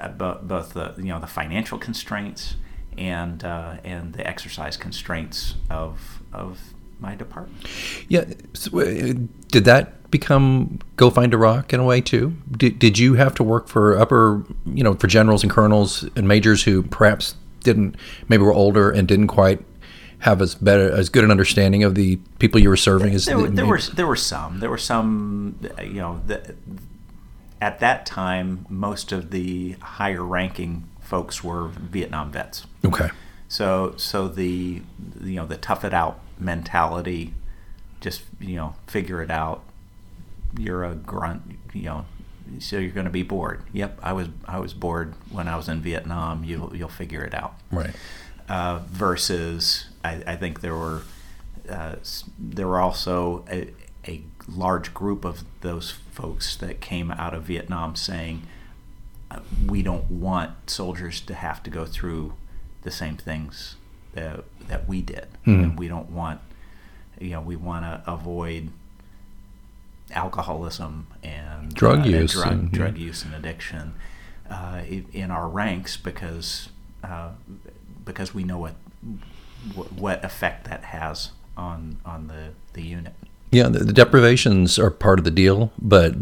uh, both the you know the financial constraints and uh, and the exercise constraints of of my department. Yeah. So, uh, did that become go find a rock in a way too? Did, did you have to work for upper, you know, for generals and colonels and majors who perhaps didn't, maybe were older and didn't quite have as better as good an understanding of the people you were serving as there, the- were, there were there were some there were some you know the, at that time most of the higher ranking folks were Vietnam vets. okay. So so the you know the tough it out mentality, just you know figure it out. You're a grunt, you know, so you're going to be bored. Yep, I was I was bored when I was in Vietnam. You you'll figure it out. Right. Uh, versus I, I think there were uh, there were also a, a large group of those folks that came out of Vietnam saying uh, we don't want soldiers to have to go through the same things that that we did, Mhm. and we don't want you know we want to avoid alcoholism and Drug uh, use drug, and- drug use and addiction uh, in our ranks because uh, because we know what what- effect that has on on the the unit. Yeah, the, the deprivations are part of the deal, but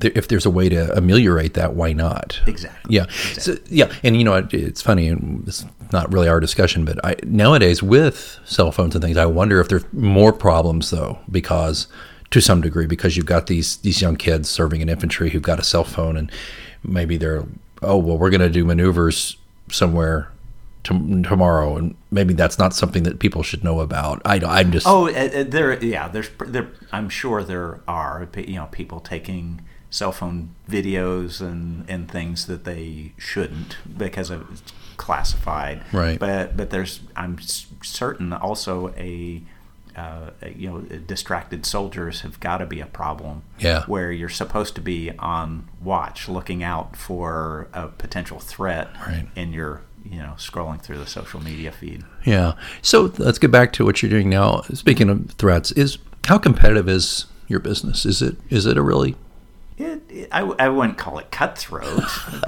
th- if there's a way to ameliorate that, why not? Exactly. Yeah, so, yeah, and you know it, it's funny, and it's not really our discussion, but I, nowadays with cell phones and things, I wonder if there's more problems though, because to some degree, because you've got these these young kids serving in infantry who've got a cell phone, and maybe they're oh well, we're going to do maneuvers somewhere tom tomorrow, and maybe that's not something that people should know about. i i'm just Oh, uh, uh, there. Yeah, there's. There, I'm sure there are. You know, people taking cell phone videos and and things that they shouldn't because of it's classified. Right. But but there's. I'm certain also a. Uh, you know, distracted soldiers have got to be a problem. Yeah. Where you're supposed to be on watch, looking out for a potential threat, Right. and you're you know scrolling through the social media feed. Yeah. So let's get back to what you're doing now. Speaking of threats, is how competitive is your business? Is it is it a really It, it, I, I wouldn't call it cutthroat,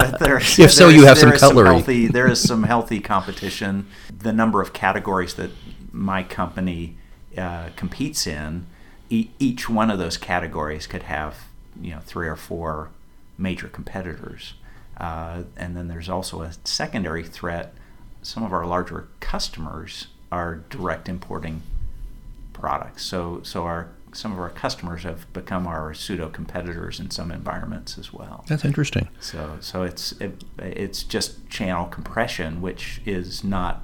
If so, you have some cutlery. healthy, there is some healthy competition. The number of categories that my company uh, competes in, e- each one of those categories could have you know three or four major competitors, uh, and then there's also a secondary threat. Some of our larger customers are direct importing products. So so our some of our customers have become our pseudo competitors in some environments as well. That's interesting. So so it's it, it's just channel compression, which is not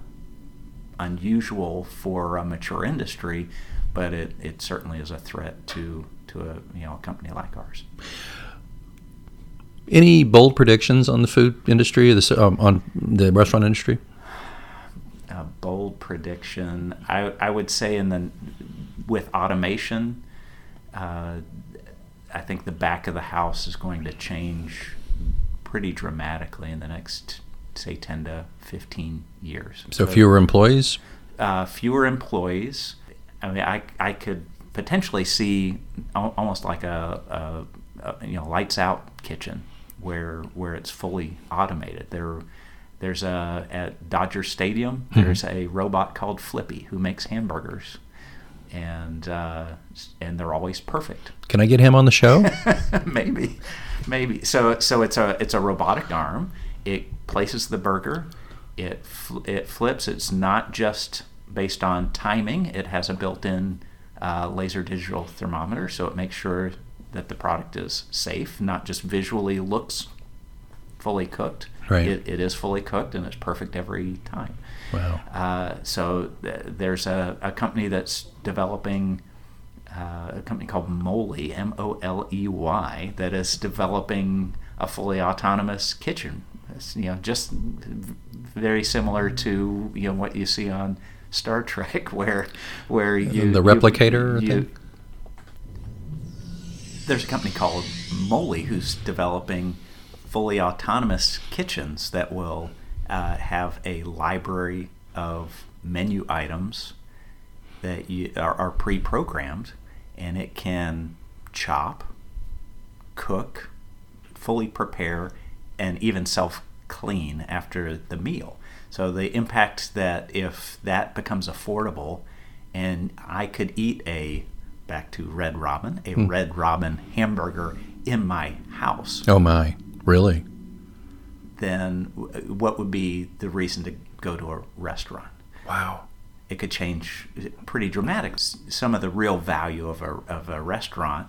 unusual for a mature industry, but it, it certainly is a threat to to a you know a company like ours. Any bold predictions on the food industry, or the, um, on the restaurant industry? A bold prediction, I, I would say, in the with automation, uh, I think the back of the house is going to change pretty dramatically in the next, say, 10 to 15 years. So, fewer employees? Uh, fewer employees. I mean, I, I could potentially see almost like a, a, a you know lights out kitchen where where it's fully automated. There, there's a at Dodger Stadium. Mm-hmm. There's a robot called Flippy who makes hamburgers, and uh, and they're always perfect. Can I get him on the show? maybe, maybe. So so it's a it's a robotic arm. It places the burger. It fl- it flips. It's not just based on timing. It has a built-in uh, laser digital thermometer, so it makes sure that the product is safe, not just visually looks fully cooked. Right. It, it is fully cooked and it's perfect every time. Wow. Uh, so th- there's a, a company that's developing uh, a company called Moley, M O L E Y, that is developing a fully autonomous kitchen. It's, you know, just very similar to you know what you see on Star Trek, where where you the replicator. You, you, there's a company called Moley who's developing fully autonomous kitchens that will uh, have a library of menu items that you, are, are pre-programmed, and it can chop, cook, fully prepare, and even self-clean after the meal. So the impact that if that becomes affordable, and I could eat a back to Red Robin, a hmm. Red Robin hamburger in my house. Oh my, really? Then what would be the reason to go to a restaurant? Wow. It could change pretty dramatic. Some of the real value of a, of a restaurant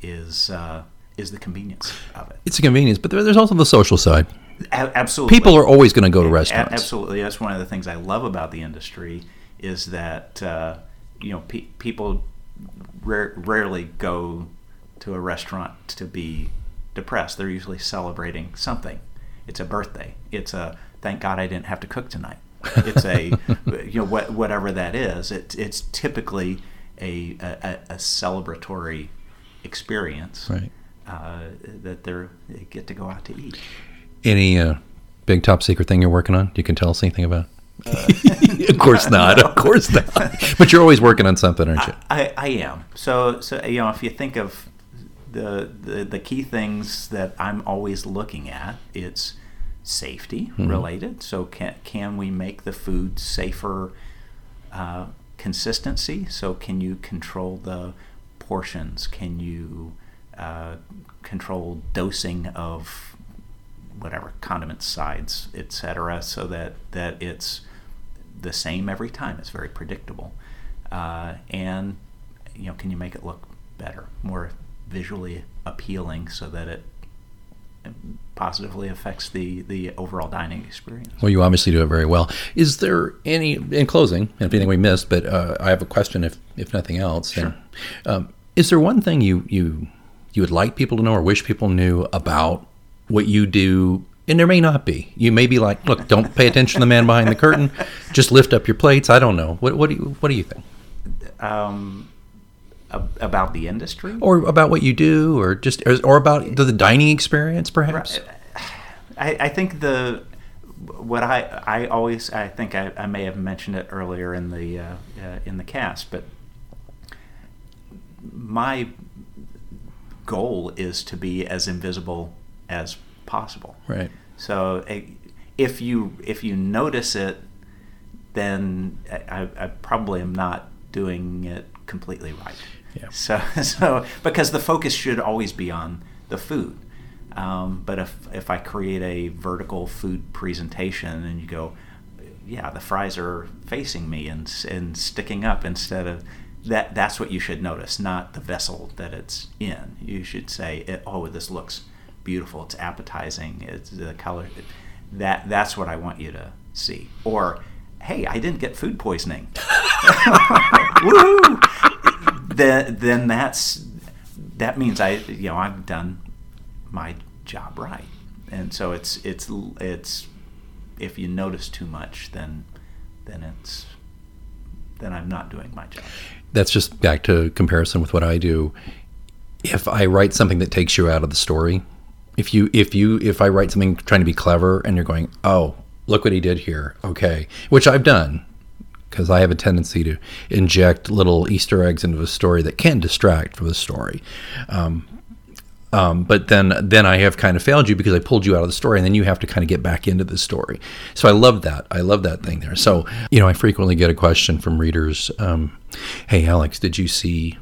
is uh, is the convenience of it. It's a convenience, but there's also the social side. A- absolutely. People are always going to go to restaurants. A- absolutely. That's one of the things I love about the industry is that uh, you know pe- people rarely go to a restaurant to be depressed. They're usually celebrating something. It's a birthday. It's a thank God I didn't have to cook tonight. It's a you know what, whatever that is. It's it's typically a a, a celebratory experience right. Uh, that they're, they get to go out to eat. Any uh, big top secret thing you're working on? You can tell us anything about? Uh, of course not. Of course not. But you're always working on something, aren't you? I, I, am. So, so you know, if you think of the, the the key things that I'm always looking at, it's safety mm-hmm. related. So, can can we make the food safer? Uh, consistency. So, can you control the portions? Can you uh, control dosing of whatever condiments, sides, etc., so that that it's the same every time. It's very predictable, uh, and you know, can you make it look better, more visually appealing, so that it positively affects the the overall dining experience. Well, you obviously do it very well. Is there any in closing? Anything we missed? But uh, I have a question, if if nothing else. Sure. And, um, is there one thing you you you would like people to know or wish people knew about what you do and there may not be. You may be like, look, don't pay attention to the man behind the curtain. Just lift up your plates. I don't know. What, what do you What do you think? Um, about the industry, or about what you do, or just, or about the, dining experience, perhaps. I, I think the what I I always I think I, I may have mentioned it earlier in the uh, uh, in the cast, but my goal is to be as invisible as possible. Right. So if you if you notice it, then I, I probably am not doing it completely right. Yeah. So so because the focus should always be on the food. Um, but if if I create a vertical food presentation and you go, yeah, the fries are facing me and and sticking up instead of that that's what you should notice, not the vessel that it's in. You should say, "Oh, this looks beautiful. It's appetizing. It's the color." That that's what I want you to see. Or, "Hey, I didn't get food poisoning." Woo! Then then that's that means I you know I've done my job right. And so it's it's it's if you notice too much, then then it's then I'm not doing my job. That's just back to comparison with what I do. If I write something that takes you out of the story, if you if you if I write something trying to be clever and you're going, "Oh, look what he did here." Okay. Which I've done because I have a tendency to inject little Easter eggs into a story that can distract from the story. Um, um, but then then I have kind of failed you because I pulled you out of the story, and then you have to kind of get back into the story. So I love that. I love that thing there. So you know, I frequently get a question from readers. Um, hey, Alex, did you see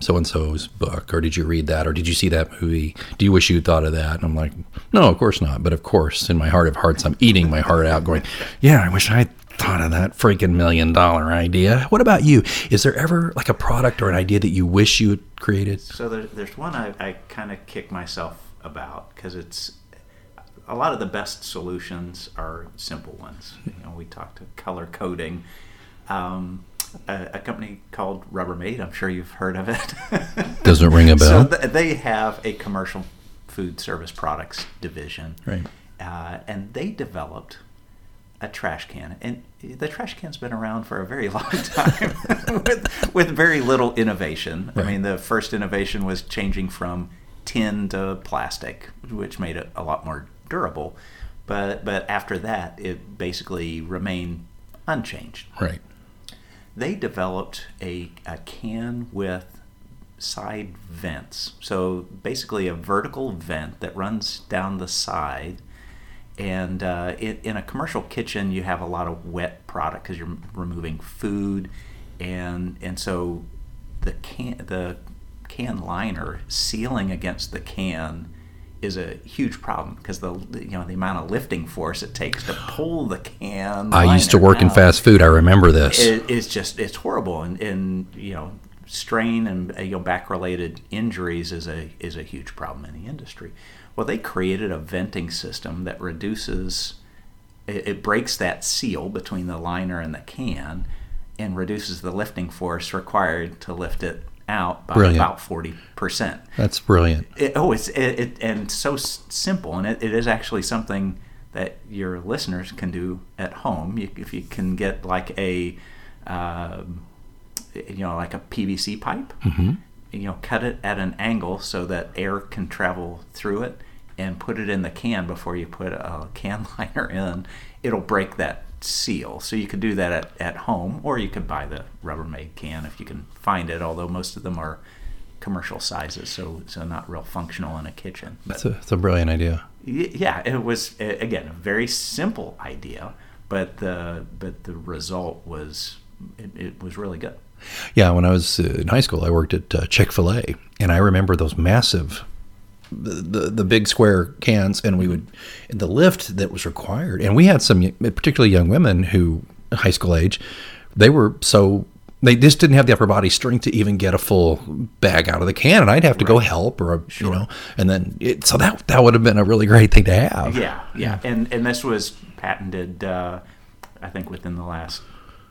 so and so's book, or did you read that, or did you see that movie? Do you wish you thought of that? And I'm like, no, of course not. But of course, in my heart of hearts, I'm eating my heart out, going, yeah, I wish I thought of that freaking million dollar idea. What about you? Is there ever like a product or an idea that you wish you had created? So there, there's one I, I kind of kick myself about because it's a lot of the best solutions are simple ones. You know, we talked to color coding. Um, a, a, company called Rubbermaid. I'm sure you've heard of it. Doesn't ring a bell. So th- they have a commercial food service products division, right? Uh, and they developed a trash can, and the trash can's been around for a very long time with, with very little innovation. Right. I mean, the first innovation was changing from tin to plastic, which made it a lot more durable. But but after that, it basically remained unchanged. Right. They developed a, a can with side vents. So basically, a vertical vent that runs down the side and uh, it, in a commercial kitchen, you have a lot of wet product because you're removing food, and and so the can the can liner sealing against the can is a huge problem because the you know the amount of lifting force it takes to pull the can. I used to work out, in fast food. I remember this. It, it's just it's horrible, and, and you know strain and you know back related injuries is a is a huge problem in the industry. Well, they created a venting system that reduces, it, it breaks that seal between the liner and the can and reduces the lifting force required to lift it out by brilliant. about 40%. That's brilliant. It, oh, it's it, it, and so simple and it, it is actually something that your listeners can do at home. You, if you can get like a uh, you know like a PVC pipe mm-hmm you know cut it at an angle so that air can travel through it and put it in the can before you put a can liner in. It'll break that seal. So you could do that at, at home or you could buy the rubbermaid can if you can find it although most of them are commercial sizes so so not real functional in a kitchen. But, that's, a, that's a brilliant idea. Yeah it was again a very simple idea but the but the result was it, it was really good yeah, when I was in high school, I worked at uh, Chick Fil A, and I remember those massive, the, the, the big square cans, and we would the lift that was required, and we had some particularly young women who high school age, they were so they just didn't have the upper body strength to even get a full bag out of the can, and I'd have to right. go help, or sure. you know, and then it, so that that would have been a really great thing to have. Yeah, yeah, and and this was patented, uh, I think, within the last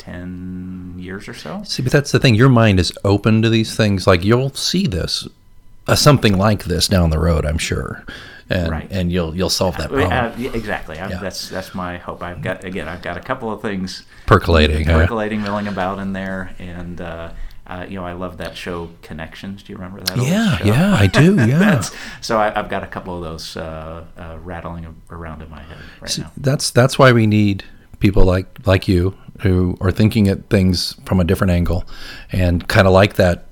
10 years or so. See, but that's the thing. Your mind is open to these things. Like you'll see this, uh, something like this down the road, I'm sure. And, right. and you'll you'll solve that problem. Uh, exactly. Yeah. That's that's my hope. I've got again. I've got a couple of things percolating, percolating, huh? milling about in there, and uh, uh, you know, I love that show Connections. Do you remember that? Yeah, yeah, I do. Yeah. so I, have got a couple of those uh, uh, rattling around in my head right See, now. That's that's why we need people like like you who are thinking at things from a different angle and kind of like that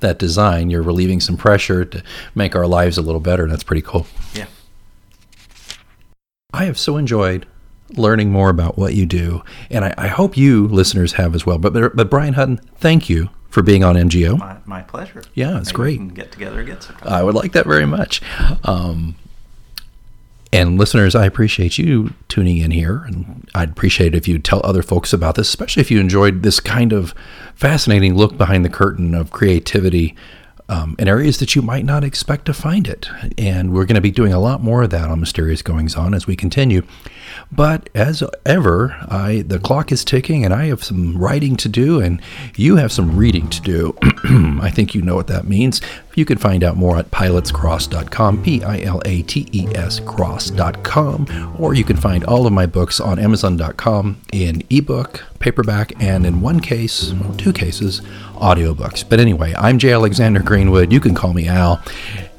that design. You're relieving some pressure to make our lives a little better and that's pretty cool. Yeah. I have so enjoyed learning more about what you do and i, I hope you listeners have as well. But, but but brian hutton thank you for being on mgo my, my pleasure. Yeah it's Maybe great. get together again sometime. i would like that very much. Um, And listeners, I appreciate you tuning in here. And I'd appreciate it if you'd tell other folks about this, especially if you enjoyed this kind of fascinating look behind the curtain of creativity um, in areas that you might not expect to find it. And we're going to be doing a lot more of that on Mysterious Goings On as we continue. But as ever, I the clock is ticking, and I have some writing to do, and you have some reading to do. I think you know what that means. You can find out more at pilatescross.com, P I L A T E S cross.com, or you can find all of my books on Amazon.com in ebook, paperback, and in one case, well, two cases, audiobooks. But anyway, I'm J. Alexander Greenwood. You can call me Al.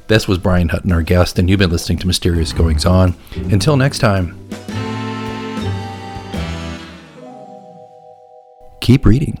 This was Brian Hutton, our guest, and you've been listening to Mysterious Goings On. Until next time, keep reading.